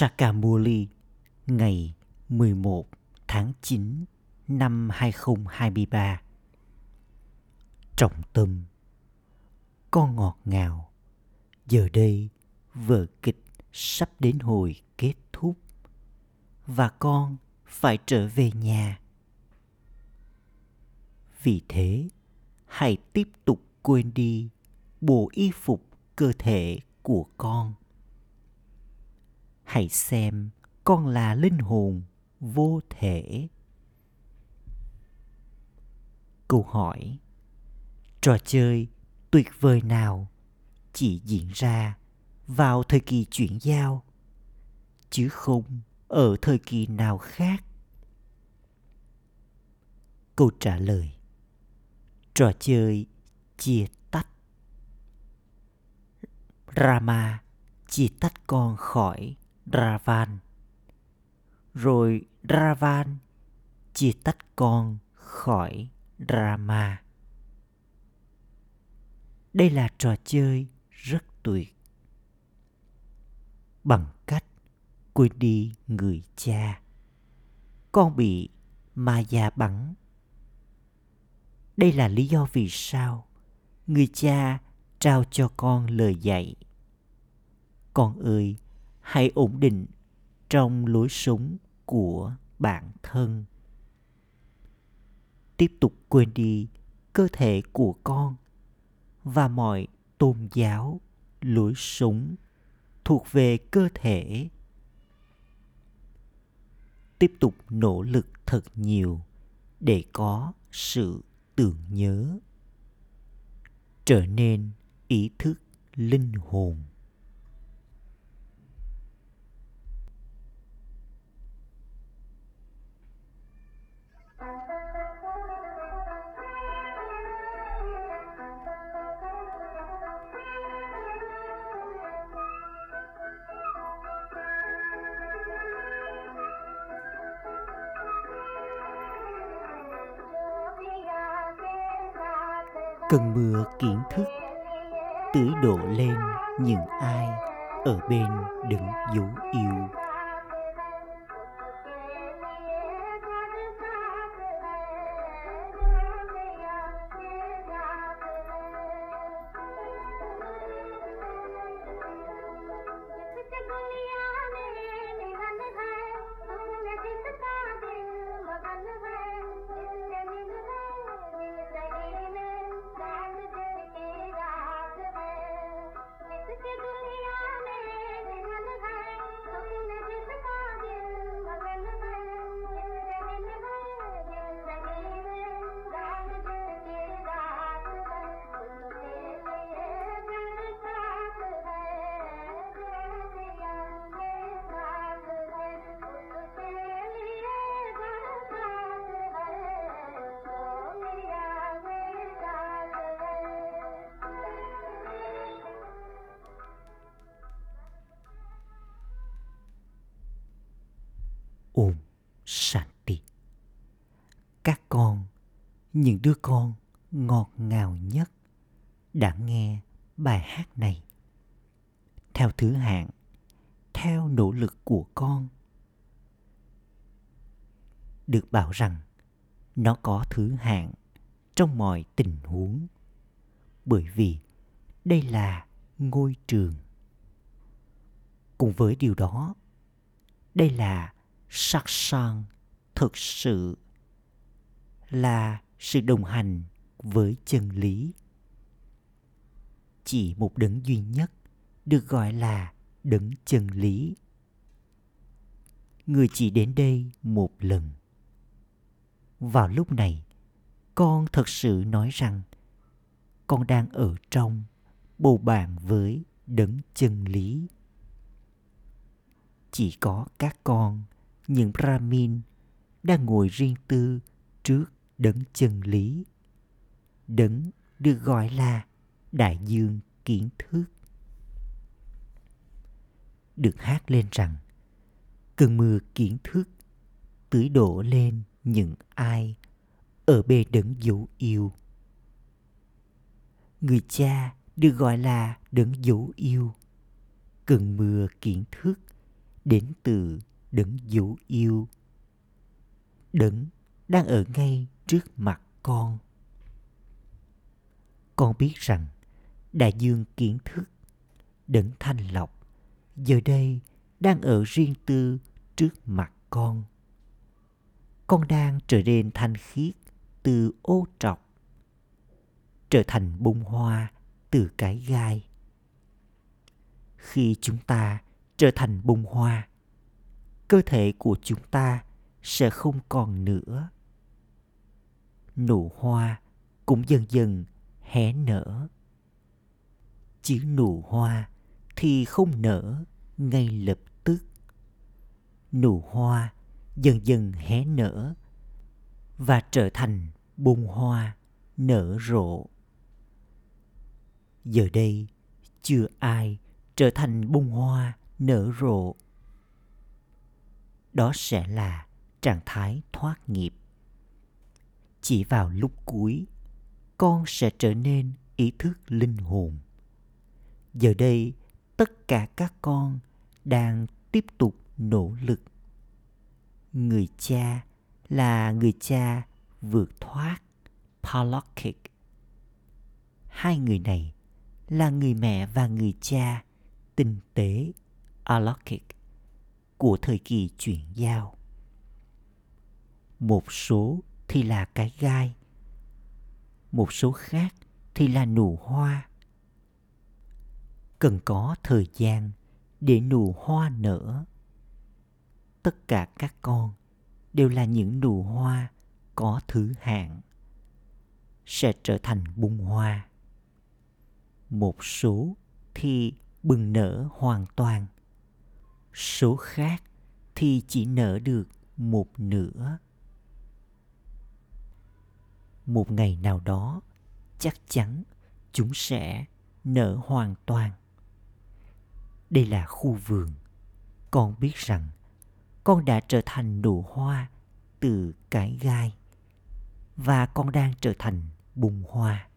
Sakamuli, ngày 11 tháng 9 năm 2023 Trọng tâm, Con ngọt ngào. Giờ đây, vở kịch sắp đến hồi kết thúc Và con phải trở về nhà. Vì thế, hãy tiếp tục quên đi bộ y phục cơ thể của con hãy xem, con là linh hồn vô thể. Câu hỏi, trò chơi tuyệt vời nào chỉ diễn ra vào thời kỳ chuyển giao, chứ không ở thời kỳ nào khác? Câu trả lời, trò chơi chia tách. Rama chia tách con khỏi ravan. Rồi ravan chia tách con khỏi rama. Đây là trò chơi rất tuyệt. Bằng cách quên đi người cha, con bị ma già bắn. Đây là lý do vì sao người cha trao cho con lời dạy. Con ơi hãy ổn định trong lối sống của bản thân. Tiếp tục quên đi cơ thể của con và mọi tôn giáo, lối sống thuộc về cơ thể. Tiếp tục nỗ lực thật nhiều để có sự tưởng nhớ, trở nên ý thức linh hồn. Cơn mưa kiến thức. Tưới đổ lên những ai ở bên đứng dấu yêu. Ôm Shanti. Các con, những đứa con ngọt ngào nhất đã nghe bài hát này. Theo thứ hạng, theo nỗ lực của con. Được bảo rằng nó có thứ hạng trong mọi tình huống bởi vì đây là ngôi trường cùng với điều đó đây là sắc son thực sự là sự đồng hành với chân lý. Chỉ một đấng duy nhất được gọi là đấng chân lý. Người chỉ đến đây một lần. Vào lúc này, con thật sự nói rằng con đang ở trong bầu bạn với đấng chân lý. Chỉ có các con những Brahmin đang ngồi riêng tư trước đấng chân lý. Đấng được gọi là đại dương kiến thức. Được hát lên rằng, cơn mưa kiến thức tưới đổ lên những ai ở bề đấng dấu yêu. Người cha được gọi là đấng dấu yêu. Cơn mưa kiến thức đến từ đấng vũ yêu. Đấng đang ở ngay trước mặt con. Con biết rằng đại dương kiến thức đấng thanh lọc giờ đây đang ở riêng tư trước mặt con. Con đang trở nên thanh khiết từ ô trọc, trở thành bông hoa từ cái gai. Khi chúng ta trở thành bông hoa cơ thể của chúng ta sẽ không còn nữa. Nụ hoa cũng dần dần hé nở. Chứ nụ hoa thì không nở ngay lập tức. Nụ hoa dần dần hé nở và trở thành bông hoa nở rộ. Giờ đây chưa ai trở thành bông hoa nở rộ đó sẽ là trạng thái thoát nghiệp. Chỉ vào lúc cuối, con sẽ trở nên ý thức linh hồn. Giờ đây, tất cả các con đang tiếp tục nỗ lực. Người cha là người cha vượt thoát Palokik. Hai người này là người mẹ và người cha tinh tế Alokik của thời kỳ chuyển giao. Một số thì là cái gai, một số khác thì là nụ hoa. Cần có thời gian để nụ hoa nở. Tất cả các con đều là những nụ hoa có thứ hạng sẽ trở thành bông hoa một số thì bừng nở hoàn toàn số khác thì chỉ nở được một nửa. Một ngày nào đó, chắc chắn chúng sẽ nở hoàn toàn. Đây là khu vườn. Con biết rằng con đã trở thành nụ hoa từ cái gai và con đang trở thành bùng hoa.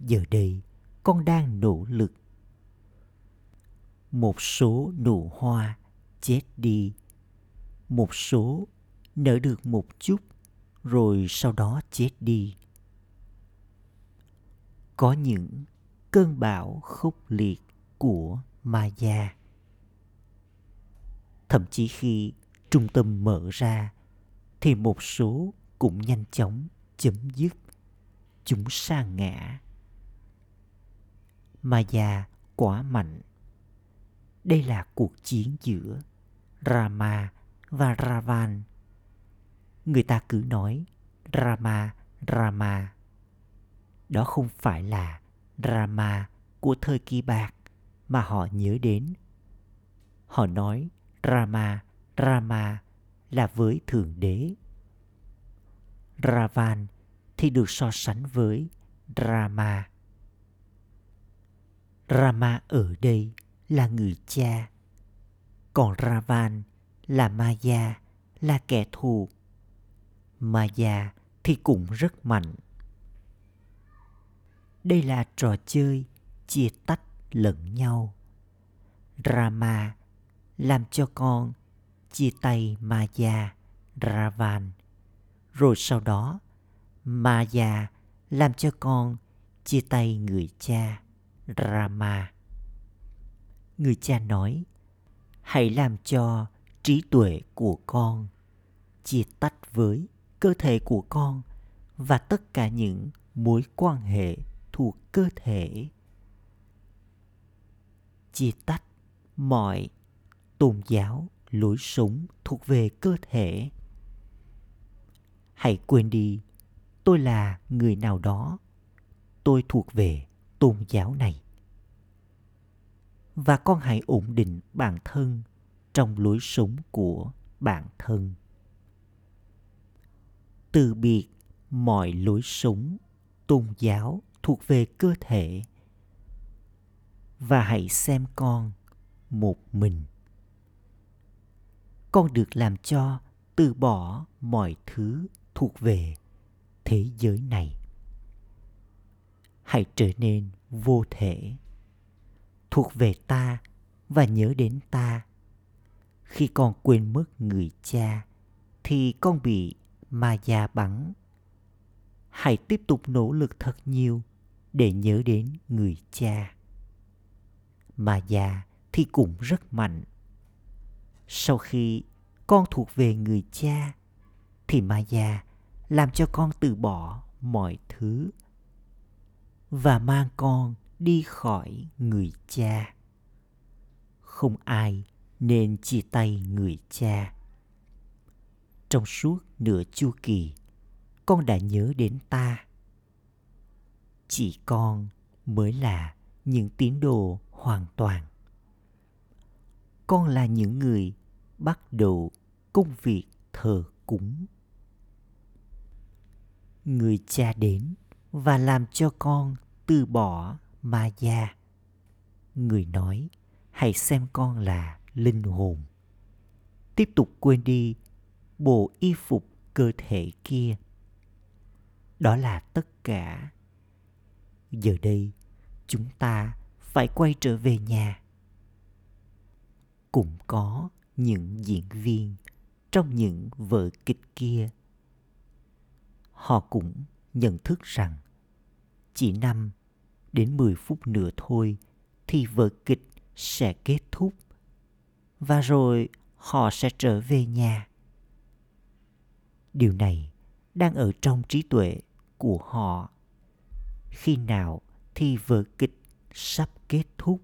Giờ đây con đang nỗ lực một số nụ hoa chết đi, một số nở được một chút rồi sau đó chết đi. Có những cơn bão khốc liệt của Maya. Thậm chí khi trung tâm mở ra, thì một số cũng nhanh chóng chấm dứt. Chúng sa ngã. Maya quá mạnh đây là cuộc chiến giữa Rama và Ravan. Người ta cứ nói, Rama Rama. Đó không phải là Rama của thời kỳ bạc mà họ nhớ đến. Họ nói, Rama Rama là với Thượng Đế. Ravan thì được so sánh với Rama. Rama ở đây là người cha, còn Ravan là Maya, là kẻ thù. Maya thì cũng rất mạnh. Đây là trò chơi chia tách lẫn nhau. Rama làm cho con chia tay Maya, Ravan rồi sau đó Maya làm cho con chia tay người cha Rama. Người cha nói, hãy làm cho trí tuệ của con chia tách với cơ thể của con và tất cả những mối quan hệ thuộc cơ thể. Chia tách mọi tôn giáo, lối sống thuộc về cơ thể. Hãy quên đi tôi là người nào đó. Tôi thuộc về tôn giáo này và con hãy ổn định bản thân trong lối sống của bản thân. Từ biệt mọi lối sống tôn giáo thuộc về cơ thể và hãy xem con một mình. Con được làm cho từ bỏ mọi thứ thuộc về thế giới này. Hãy trở nên vô thể thuộc về ta và nhớ đến ta. Khi con quên mất người cha, thì con bị ma già bắn. Hãy tiếp tục nỗ lực thật nhiều để nhớ đến người cha. Ma già thì cũng rất mạnh. Sau khi con thuộc về người cha, thì ma già làm cho con từ bỏ mọi thứ và mang con đi khỏi người cha. Không ai nên chia tay người cha. Trong suốt nửa chu kỳ, con đã nhớ đến ta. Chỉ con mới là những tín đồ hoàn toàn. Con là những người bắt đầu công việc thờ cúng. Người cha đến và làm cho con từ bỏ ma gia. Người nói, hãy xem con là linh hồn. Tiếp tục quên đi bộ y phục cơ thể kia. Đó là tất cả. Giờ đây, chúng ta phải quay trở về nhà. Cũng có những diễn viên trong những vở kịch kia. Họ cũng nhận thức rằng, chỉ năm đến 10 phút nữa thôi thì vở kịch sẽ kết thúc. Và rồi họ sẽ trở về nhà. Điều này đang ở trong trí tuệ của họ. Khi nào thì vở kịch sắp kết thúc?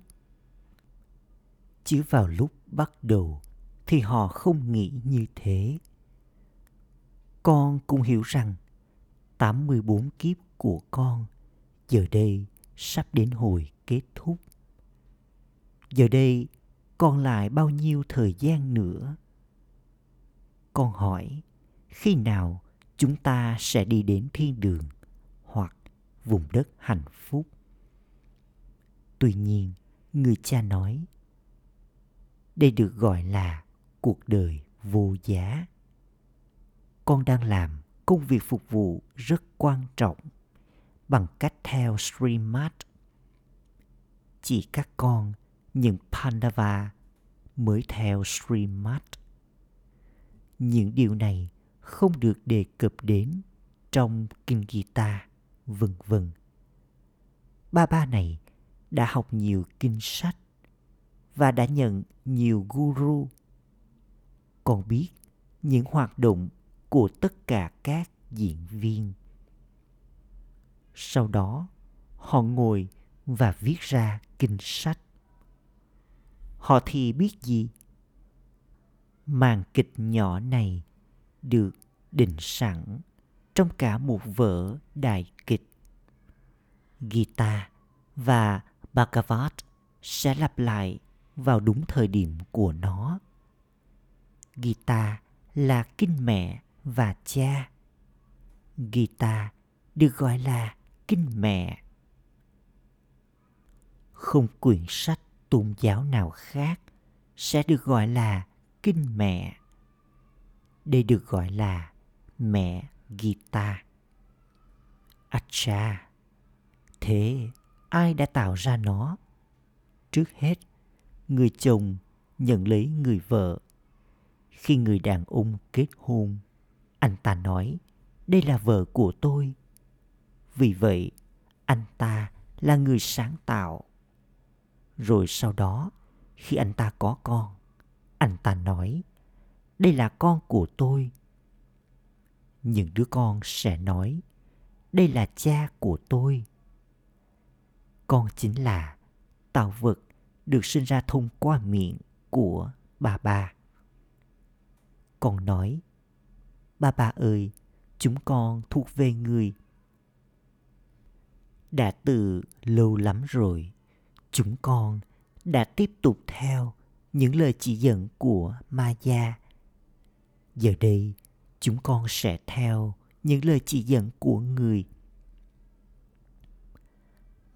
Chứ vào lúc bắt đầu thì họ không nghĩ như thế. Con cũng hiểu rằng 84 kiếp của con giờ đây sắp đến hồi kết thúc. Giờ đây còn lại bao nhiêu thời gian nữa? Con hỏi, khi nào chúng ta sẽ đi đến thiên đường hoặc vùng đất hạnh phúc? Tuy nhiên, người cha nói, đây được gọi là cuộc đời vô giá. Con đang làm công việc phục vụ rất quan trọng bằng cách theo Srimad. Chỉ các con, những Pandava mới theo Srimad. Những điều này không được đề cập đến trong Kinh Gita, vân vân. Ba ba này đã học nhiều kinh sách và đã nhận nhiều guru. Còn biết những hoạt động của tất cả các diễn viên sau đó, họ ngồi và viết ra kinh sách họ thì biết gì màn kịch nhỏ này được định sẵn trong cả một vở đại kịch Gita và Bhagavat sẽ lặp lại vào đúng thời điểm của nó. Gita là kinh mẹ và cha. Gita được gọi là kinh mẹ. Không quyển sách tôn giáo nào khác sẽ được gọi là kinh mẹ. Đây được gọi là mẹ Gita. Acha, thế ai đã tạo ra nó? Trước hết, người chồng nhận lấy người vợ. Khi người đàn ông kết hôn, anh ta nói, đây là vợ của tôi vì vậy, anh ta là người sáng tạo. Rồi sau đó, khi anh ta có con, anh ta nói, đây là con của tôi. Những đứa con sẽ nói, đây là cha của tôi. Con chính là tạo vật được sinh ra thông qua miệng của bà bà. Con nói, bà bà ơi, chúng con thuộc về người đã từ lâu lắm rồi chúng con đã tiếp tục theo những lời chỉ dẫn của Maya. Giờ đây, chúng con sẽ theo những lời chỉ dẫn của người.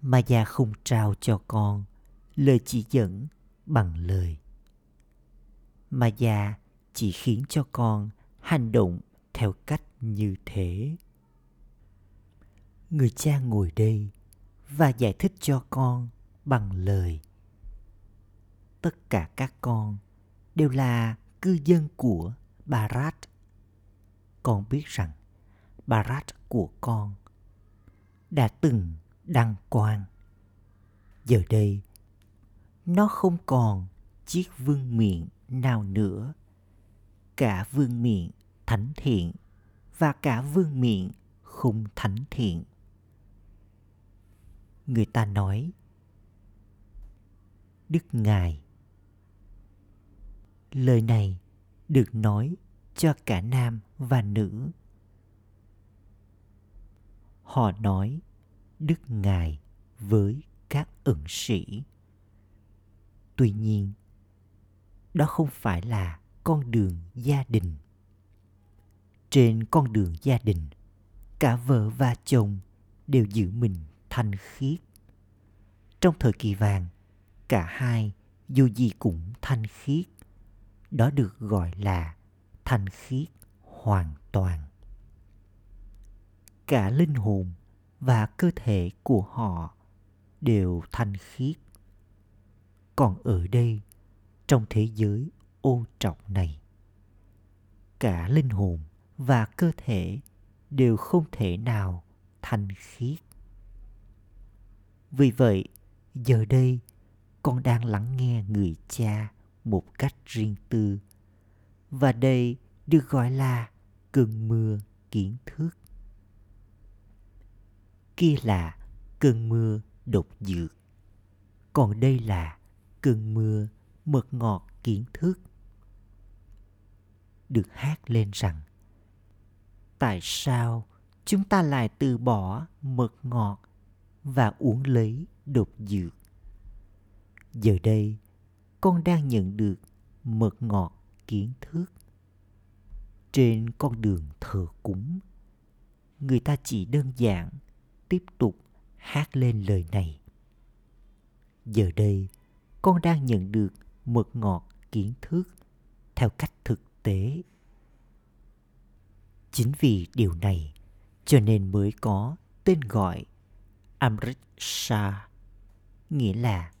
Maya không trao cho con lời chỉ dẫn bằng lời. Maya chỉ khiến cho con hành động theo cách như thế người cha ngồi đây và giải thích cho con bằng lời tất cả các con đều là cư dân của Barat. Con biết rằng Barat của con đã từng đăng quang. Giờ đây, nó không còn chiếc vương miện nào nữa. Cả vương miện thánh thiện và cả vương miện không thánh thiện. Người ta nói Đức Ngài Lời này được nói cho cả nam và nữ. Họ nói Đức Ngài với các ẩn sĩ. Tuy nhiên, đó không phải là con đường gia đình. Trên con đường gia đình, cả vợ và chồng đều giữ mình thanh khiết. Trong thời kỳ vàng, cả hai dù gì cũng thanh khiết. Đó được gọi là thanh khiết hoàn toàn. Cả linh hồn và cơ thể của họ đều thanh khiết. Còn ở đây, trong thế giới ô trọng này, cả linh hồn và cơ thể đều không thể nào thanh khiết. Vì vậy, giờ đây con đang lắng nghe người cha một cách riêng tư. Và đây được gọi là cơn mưa kiến thức. Kia là cơn mưa độc dược. Còn đây là cơn mưa mật ngọt kiến thức. Được hát lên rằng Tại sao chúng ta lại từ bỏ mật ngọt và uống lấy độc dược? Giờ đây, con đang nhận được mật ngọt kiến thức. Trên con đường thờ cúng, người ta chỉ đơn giản tiếp tục hát lên lời này. Giờ đây, con đang nhận được mật ngọt kiến thức theo cách thực tế. Chính vì điều này cho nên mới có tên gọi Amrit nghĩa là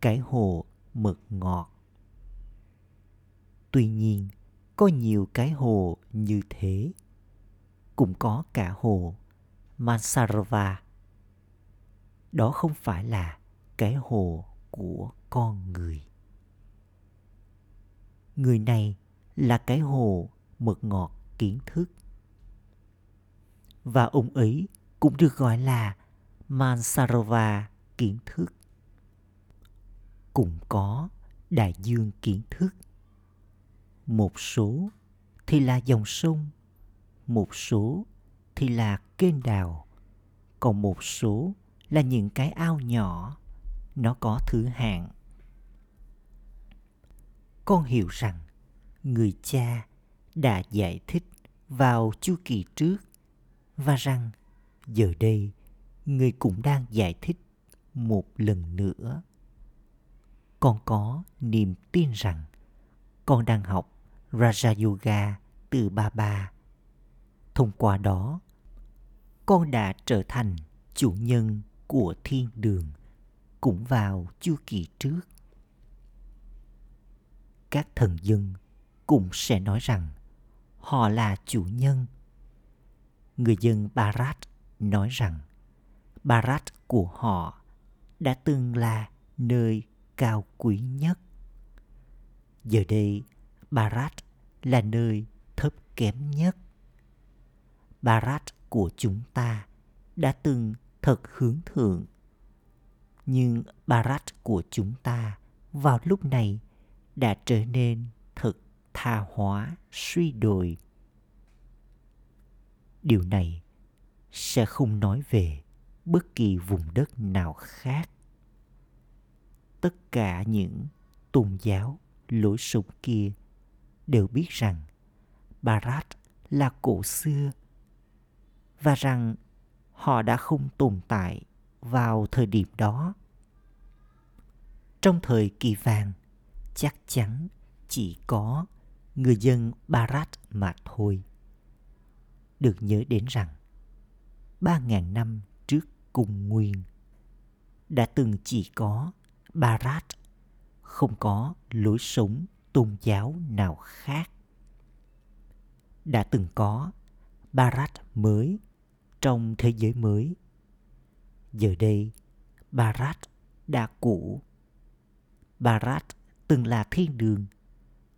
cái hồ mực ngọt. Tuy nhiên, có nhiều cái hồ như thế. Cũng có cả hồ Mansarva. Đó không phải là cái hồ của con người. Người này là cái hồ mực ngọt kiến thức. Và ông ấy cũng được gọi là Mansarova kiến thức. Cũng có đại dương kiến thức. Một số thì là dòng sông, một số thì là kênh đào, còn một số là những cái ao nhỏ, nó có thứ hạng. Con hiểu rằng người cha đã giải thích vào chu kỳ trước và rằng giờ đây người cũng đang giải thích một lần nữa con có niềm tin rằng con đang học Raja Yoga từ ba ba. Thông qua đó, con đã trở thành chủ nhân của thiên đường cũng vào chu kỳ trước. Các thần dân cũng sẽ nói rằng họ là chủ nhân. Người dân Barat nói rằng Barat của họ đã từng là nơi cao quý nhất. Giờ đây, Barat là nơi thấp kém nhất. Barat của chúng ta đã từng thật hướng thượng. Nhưng Barat của chúng ta vào lúc này đã trở nên thật tha hóa, suy đồi. Điều này sẽ không nói về bất kỳ vùng đất nào khác tất cả những tôn giáo lối sống kia đều biết rằng Barat là cổ xưa và rằng họ đã không tồn tại vào thời điểm đó. Trong thời kỳ vàng, chắc chắn chỉ có người dân Barat mà thôi. Được nhớ đến rằng, ba ngàn năm cùng nguyên, đã từng chỉ có Barat không có lối sống tôn giáo nào khác. Đã từng có Barat mới trong thế giới mới. Giờ đây, Barat đã cũ. Barat từng là thiên đường,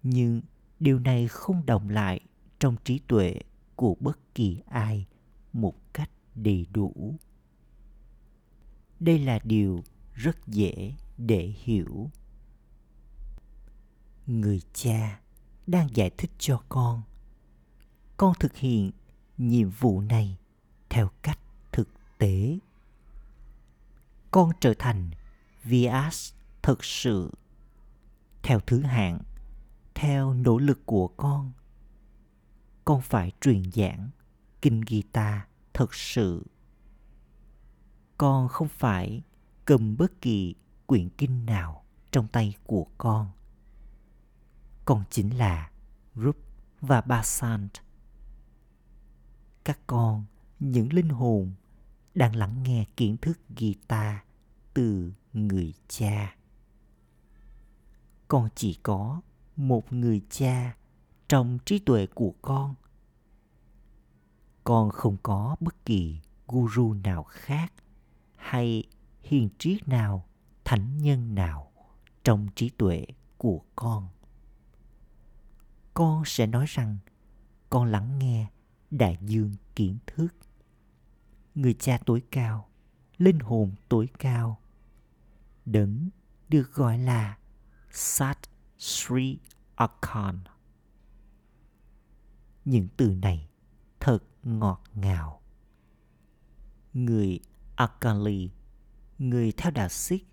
nhưng điều này không đồng lại trong trí tuệ của bất kỳ ai một cách đầy đủ. Đây là điều rất dễ để hiểu. Người cha đang giải thích cho con. Con thực hiện nhiệm vụ này theo cách thực tế con trở thành Vias thực sự theo thứ hạng, theo nỗ lực của con con phải truyền giảng kinh guitar thực sự con không phải cầm bất kỳ quyển kinh nào trong tay của con. Con chính là Rup và Basant các con, những linh hồn đang lắng nghe kiến thức guitar từ người cha. Con chỉ có một người cha trong trí tuệ của con. Con không có bất kỳ guru nào khác hay hiền triết nào, thánh nhân nào trong trí tuệ của con con sẽ nói rằng, con lắng nghe đại dương kiến thức người cha tối cao, linh hồn tối cao, đấng được gọi là Sat Sri Akon. Những từ này thật ngọt ngào. Người Akali, người theo đạo Sikh,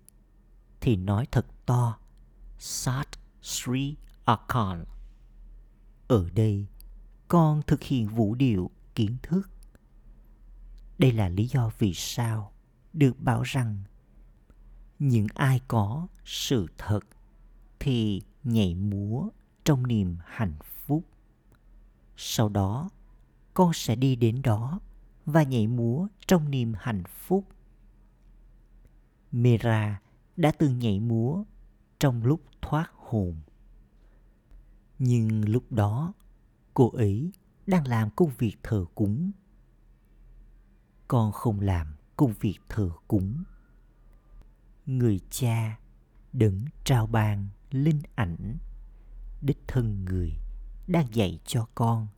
thì nói thật to Sat Sri Akhan. Ở đây, con thực hiện vũ điệu kiến thức đây là lý do vì sao được bảo rằng những ai có sự thật thì nhảy múa trong niềm hạnh phúc. Sau đó, con sẽ đi đến đó và nhảy múa trong niềm hạnh phúc. Mira đã từng nhảy múa trong lúc thoát hồn. Nhưng lúc đó, cô ấy đang làm công việc thờ cúng con không làm công việc thờ cúng người cha đấng trao ban linh ảnh đích thân người đang dạy cho con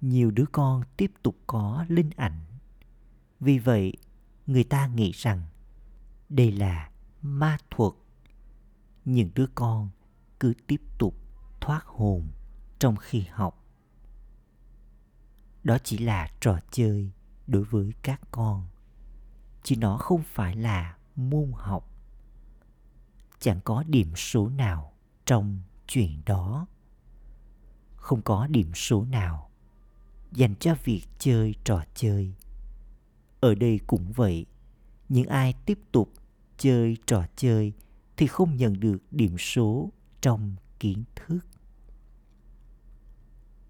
nhiều đứa con tiếp tục có linh ảnh. Vì vậy, người ta nghĩ rằng đây là ma thuật. Những đứa con cứ tiếp tục thoát hồn trong khi học. Đó chỉ là trò chơi đối với các con, chứ nó không phải là môn học. Chẳng có điểm số nào trong chuyện đó. Không có điểm số nào dành cho việc chơi trò chơi. Ở đây cũng vậy, những ai tiếp tục chơi trò chơi thì không nhận được điểm số trong kiến thức.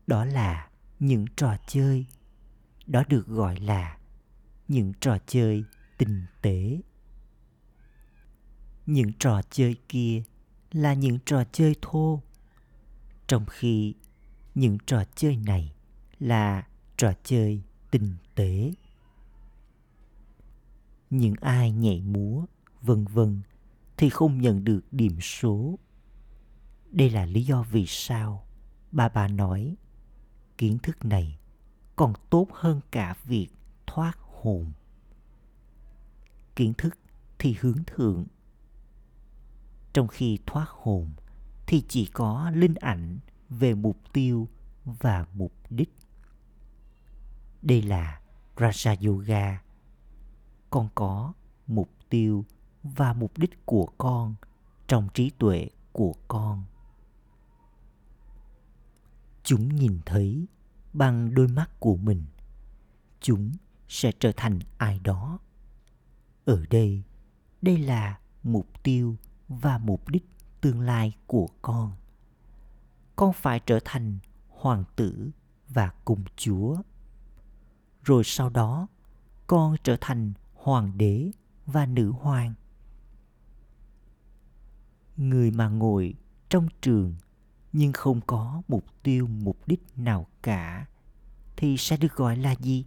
Đó là những trò chơi, đó được gọi là những trò chơi tinh tế. Những trò chơi kia là những trò chơi thô, trong khi những trò chơi này là trò chơi tinh tế. Những ai nhảy múa, vân vân, thì không nhận được điểm số. Đây là lý do vì sao bà bà nói, kiến thức này còn tốt hơn cả việc thoát hồn. Kiến thức thì hướng thượng. Trong khi thoát hồn thì chỉ có linh ảnh về mục tiêu và mục đích đây là raja yoga. Con có mục tiêu và mục đích của con trong trí tuệ của con. Chúng nhìn thấy bằng đôi mắt của mình. Chúng sẽ trở thành ai đó. Ở đây đây là mục tiêu và mục đích tương lai của con. Con phải trở thành hoàng tử và cung chúa rồi sau đó, con trở thành hoàng đế và nữ hoàng. Người mà ngồi trong trường nhưng không có mục tiêu, mục đích nào cả thì sẽ được gọi là gì?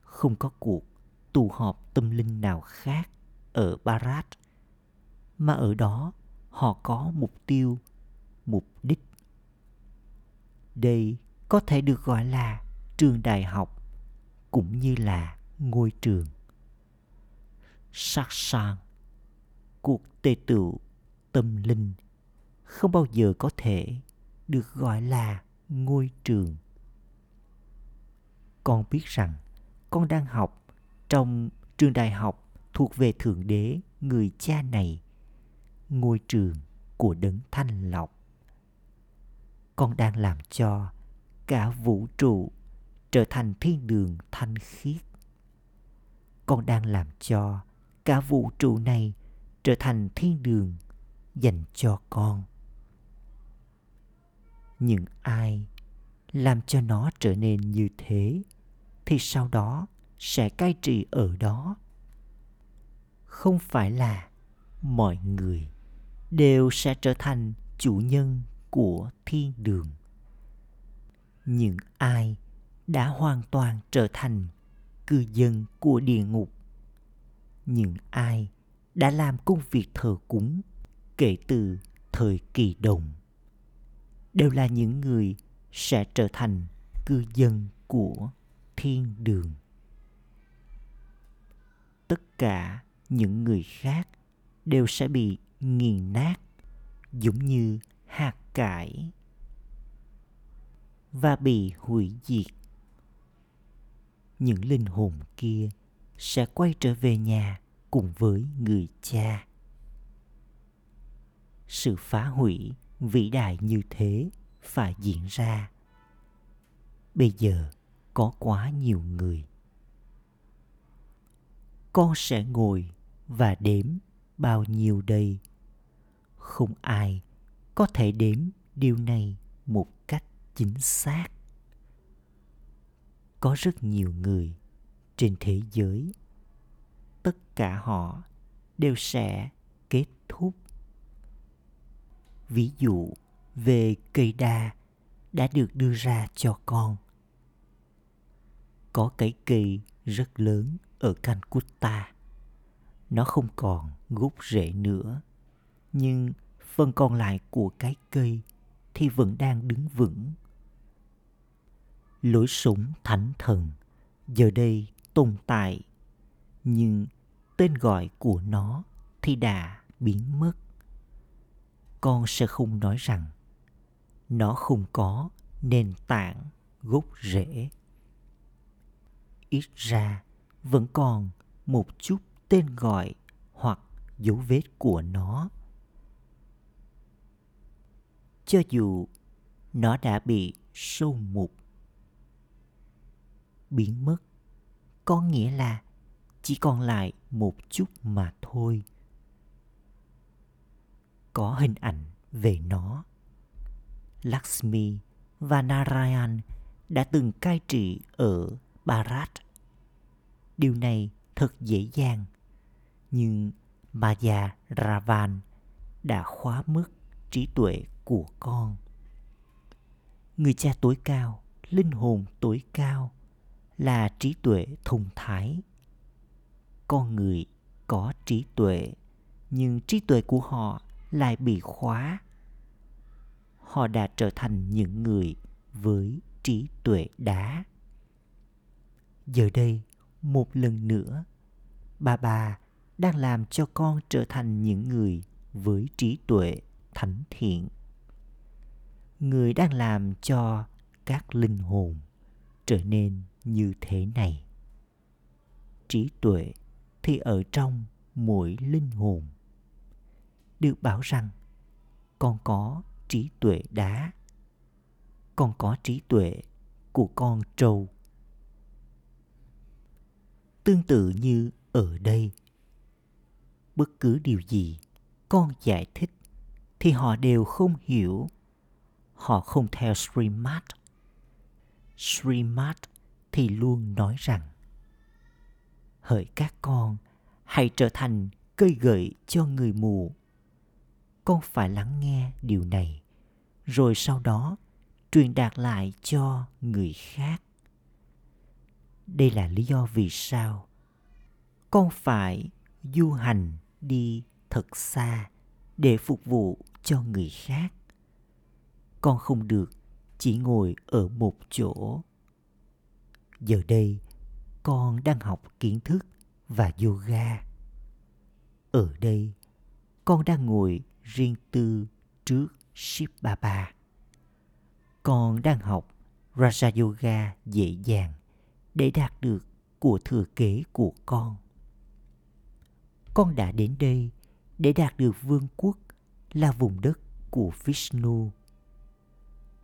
Không có cuộc tụ họp tâm linh nào khác ở barat, mà ở đó họ có mục tiêu, mục đích. Đây có thể được gọi là trường đại học cũng như là ngôi trường. Sắc sang cuộc tề tựu tâm linh không bao giờ có thể được gọi là ngôi trường. Con biết rằng con đang học trong trường đại học thuộc về thượng đế, người cha này, ngôi trường của đấng thanh lọc. Con đang làm cho cả vũ trụ trở thành thiên đường thanh khiết. Con đang làm cho cả vũ trụ này trở thành thiên đường dành cho con. Những ai làm cho nó trở nên như thế thì sau đó sẽ cai trị ở đó. Không phải là mọi người đều sẽ trở thành chủ nhân của thiên đường những ai đã hoàn toàn trở thành cư dân của địa ngục. Những ai đã làm công việc thờ cúng kể từ thời kỳ đồng đều là những người sẽ trở thành cư dân của thiên đường. Tất cả những người khác đều sẽ bị nghiền nát, giống như hạt cải và bị hủy diệt. Những linh hồn kia sẽ quay trở về nhà cùng với người cha. Sự phá hủy vĩ đại như thế phải diễn ra. Bây giờ có quá nhiều người. Con sẽ ngồi và đếm bao nhiêu đây? Không ai có thể đếm điều này một chính xác có rất nhiều người trên thế giới tất cả họ đều sẽ kết thúc ví dụ về cây đa đã được đưa ra cho con có cái cây rất lớn ở Calcutta. Nó không còn gốc rễ nữa, nhưng phần còn lại của cái cây thì vẫn đang đứng vững. Lối sống thánh thần. Giờ đây tồn tại, nhưng tên gọi của nó thì đã biến mất. Con sẽ không nói rằng nó không có nền tảng gốc rễ. Ít ra vẫn còn một chút tên gọi hoặc dấu vết của nó. Cho dù nó đã bị sâu mục biến mất có nghĩa là chỉ còn lại một chút mà thôi có hình ảnh về nó lakshmi và narayan đã từng cai trị ở Bharat. Điều này thật dễ dàng, nhưng Maya Ravan đã khóa mất trí tuệ của con. Người cha tối cao, linh hồn tối cao là trí tuệ thông thái. Con người có trí tuệ, nhưng trí tuệ của họ lại bị khóa. Họ đã trở thành những người với trí tuệ đá giờ đây một lần nữa bà bà đang làm cho con trở thành những người với trí tuệ thánh thiện người đang làm cho các linh hồn trở nên như thế này. Trí tuệ thì ở trong mỗi linh hồn. Được bảo rằng, con có trí tuệ đá, con có trí tuệ của con trâu. Tương tự như ở đây, bất cứ điều gì con giải thích thì họ đều không hiểu. Họ không theo Srimad. Srimad thì luôn nói rằng, hỡi các con, hãy trở thành cây gậy cho người mù. Con phải lắng nghe điều này, rồi sau đó truyền đạt lại cho người khác. Đây là lý do vì sao con phải du hành đi thật xa để phục vụ cho người khác. Con không được chỉ ngồi ở một chỗ giờ đây, con đang học kiến thức và yoga ở đây, con đang ngồi riêng tư trước Shiv Baba. Con đang học Raja Yoga dễ dàng để đạt được của thừa kế của con. Con đã đến đây để đạt được vương quốc là vùng đất của Vishnu.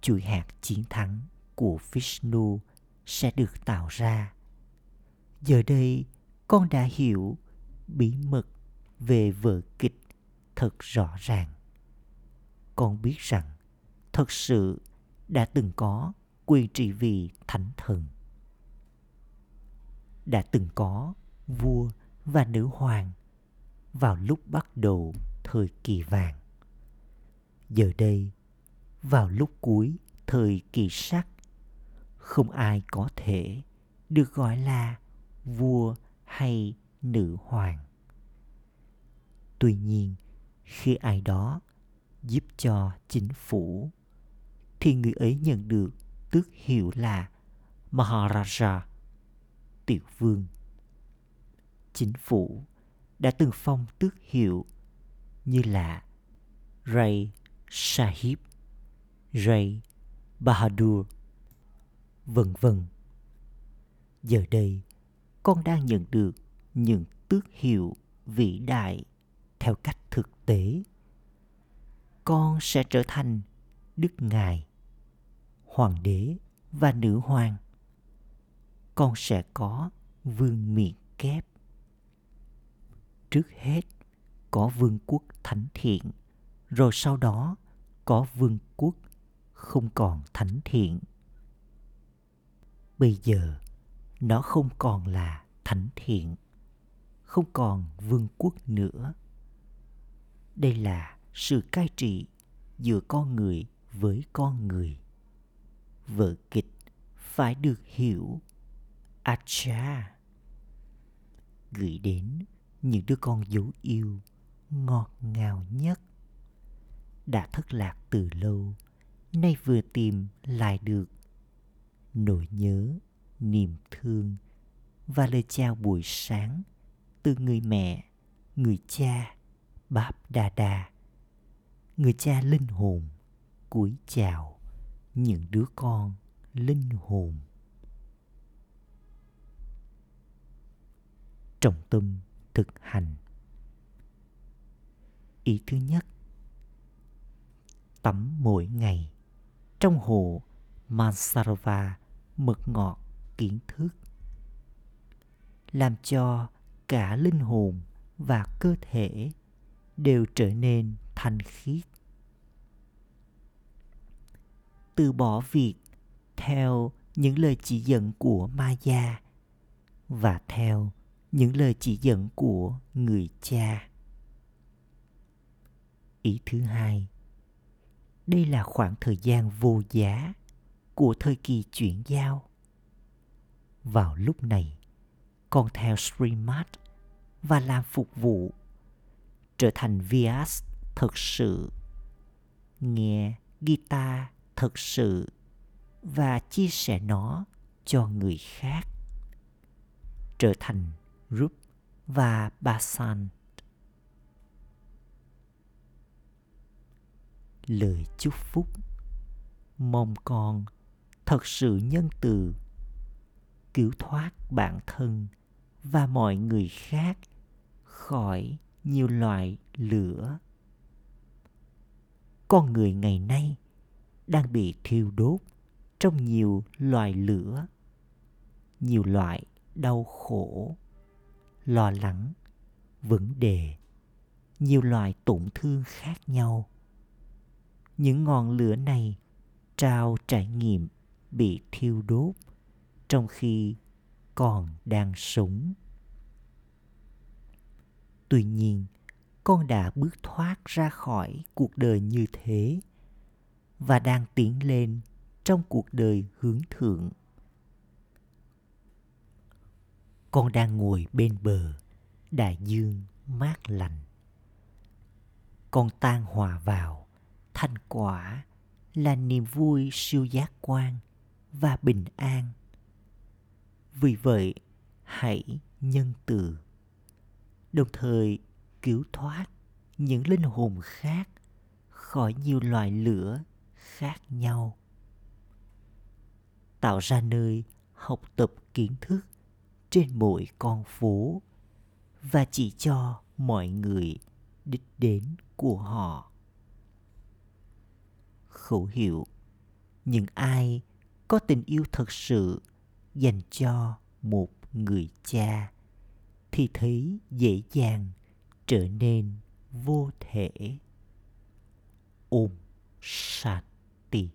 Chuỗi hạt chiến thắng của Vishnu sẽ được tạo ra. Giờ đây, con đã hiểu bí mật về vở kịch thật rõ ràng. Con biết rằng thật sự đã từng có quyền trị vì thánh thần. Đã từng có vua và nữ hoàng vào lúc bắt đầu thời kỳ vàng. Giờ đây, vào lúc cuối thời kỳ sắt không ai có thể được gọi là vua hay nữ hoàng tuy nhiên khi ai đó giúp cho chính phủ thì người ấy nhận được tước hiệu là Maharaja, tiểu vương. Chính phủ đã từng phong tước hiệu như là Ray Sahib, Ray Bahadur, vân vân. Giờ đây, con đang nhận được những tước hiệu vĩ đại theo cách thực tế. Con sẽ trở thành đức ngài hoàng đế và nữ hoàng. Con sẽ có vương miện kép. Trước hết có vương quốc thánh thiện rồi sau đó có vương quốc không còn thánh thiện bây giờ, nó không còn là thánh thiện, không còn vương quốc nữa. Đây là sự cai trị giữa con người với con người. Vở kịch phải được hiểu. Acha gửi đến những đứa con dấu yêu ngọt ngào nhất. Đã thất lạc từ lâu, nay vừa tìm lại được nỗi nhớ, niềm thương và lời chào buổi sáng từ người mẹ, người cha báp đà đà, người cha linh hồn cúi chào những đứa con linh hồn. Trọng tâm thực hành. Ý thứ nhất, tắm mỗi ngày trong hồ Mansarva mật ngọt kiến thức làm cho cả linh hồn và cơ thể đều trở nên thanh khiết từ bỏ việc theo những lời chỉ dẫn của ma gia và theo những lời chỉ dẫn của người cha. Ý thứ hai, đây là khoảng thời gian vô giá của thời kỳ chuyển giao. Vào lúc này, con theo Srimad và làm phục vụ, trở thành Vyas thực sự, nghe guitar thực sự và chia sẻ nó cho người khác trở thành Rup và Basan. Lời chúc phúc mong con thật sự nhân từ, cứu thoát bản thân và mọi người khác khỏi nhiều loại lửa. Con người ngày nay đang bị thiêu đốt trong nhiều loài lửa, nhiều loại đau khổ, lo lắng, vấn đề, nhiều loại tổn thương khác nhau. Những ngọn lửa này trao trải nghiệm bị thiêu đốt trong khi còn đang sống. Tuy nhiên, con đã bước thoát ra khỏi cuộc đời như thế và đang tiến lên trong cuộc đời hướng thượng. Con đang ngồi bên bờ đại dương mát lành. Con tan hòa vào, thành quả là niềm vui siêu giác quan và bình an. Vì vậy, hãy nhân từ. Đồng thời, cứu thoát những linh hồn khác khỏi nhiều loại lửa khác nhau. Tạo ra nơi học tập kiến thức trên mỗi con phố và chỉ cho mọi người đích đến của họ. Khẩu hiệu, những ai có tình yêu thật sự dành cho một người cha, thì thấy dễ dàng trở nên vô thể. Ôm sati.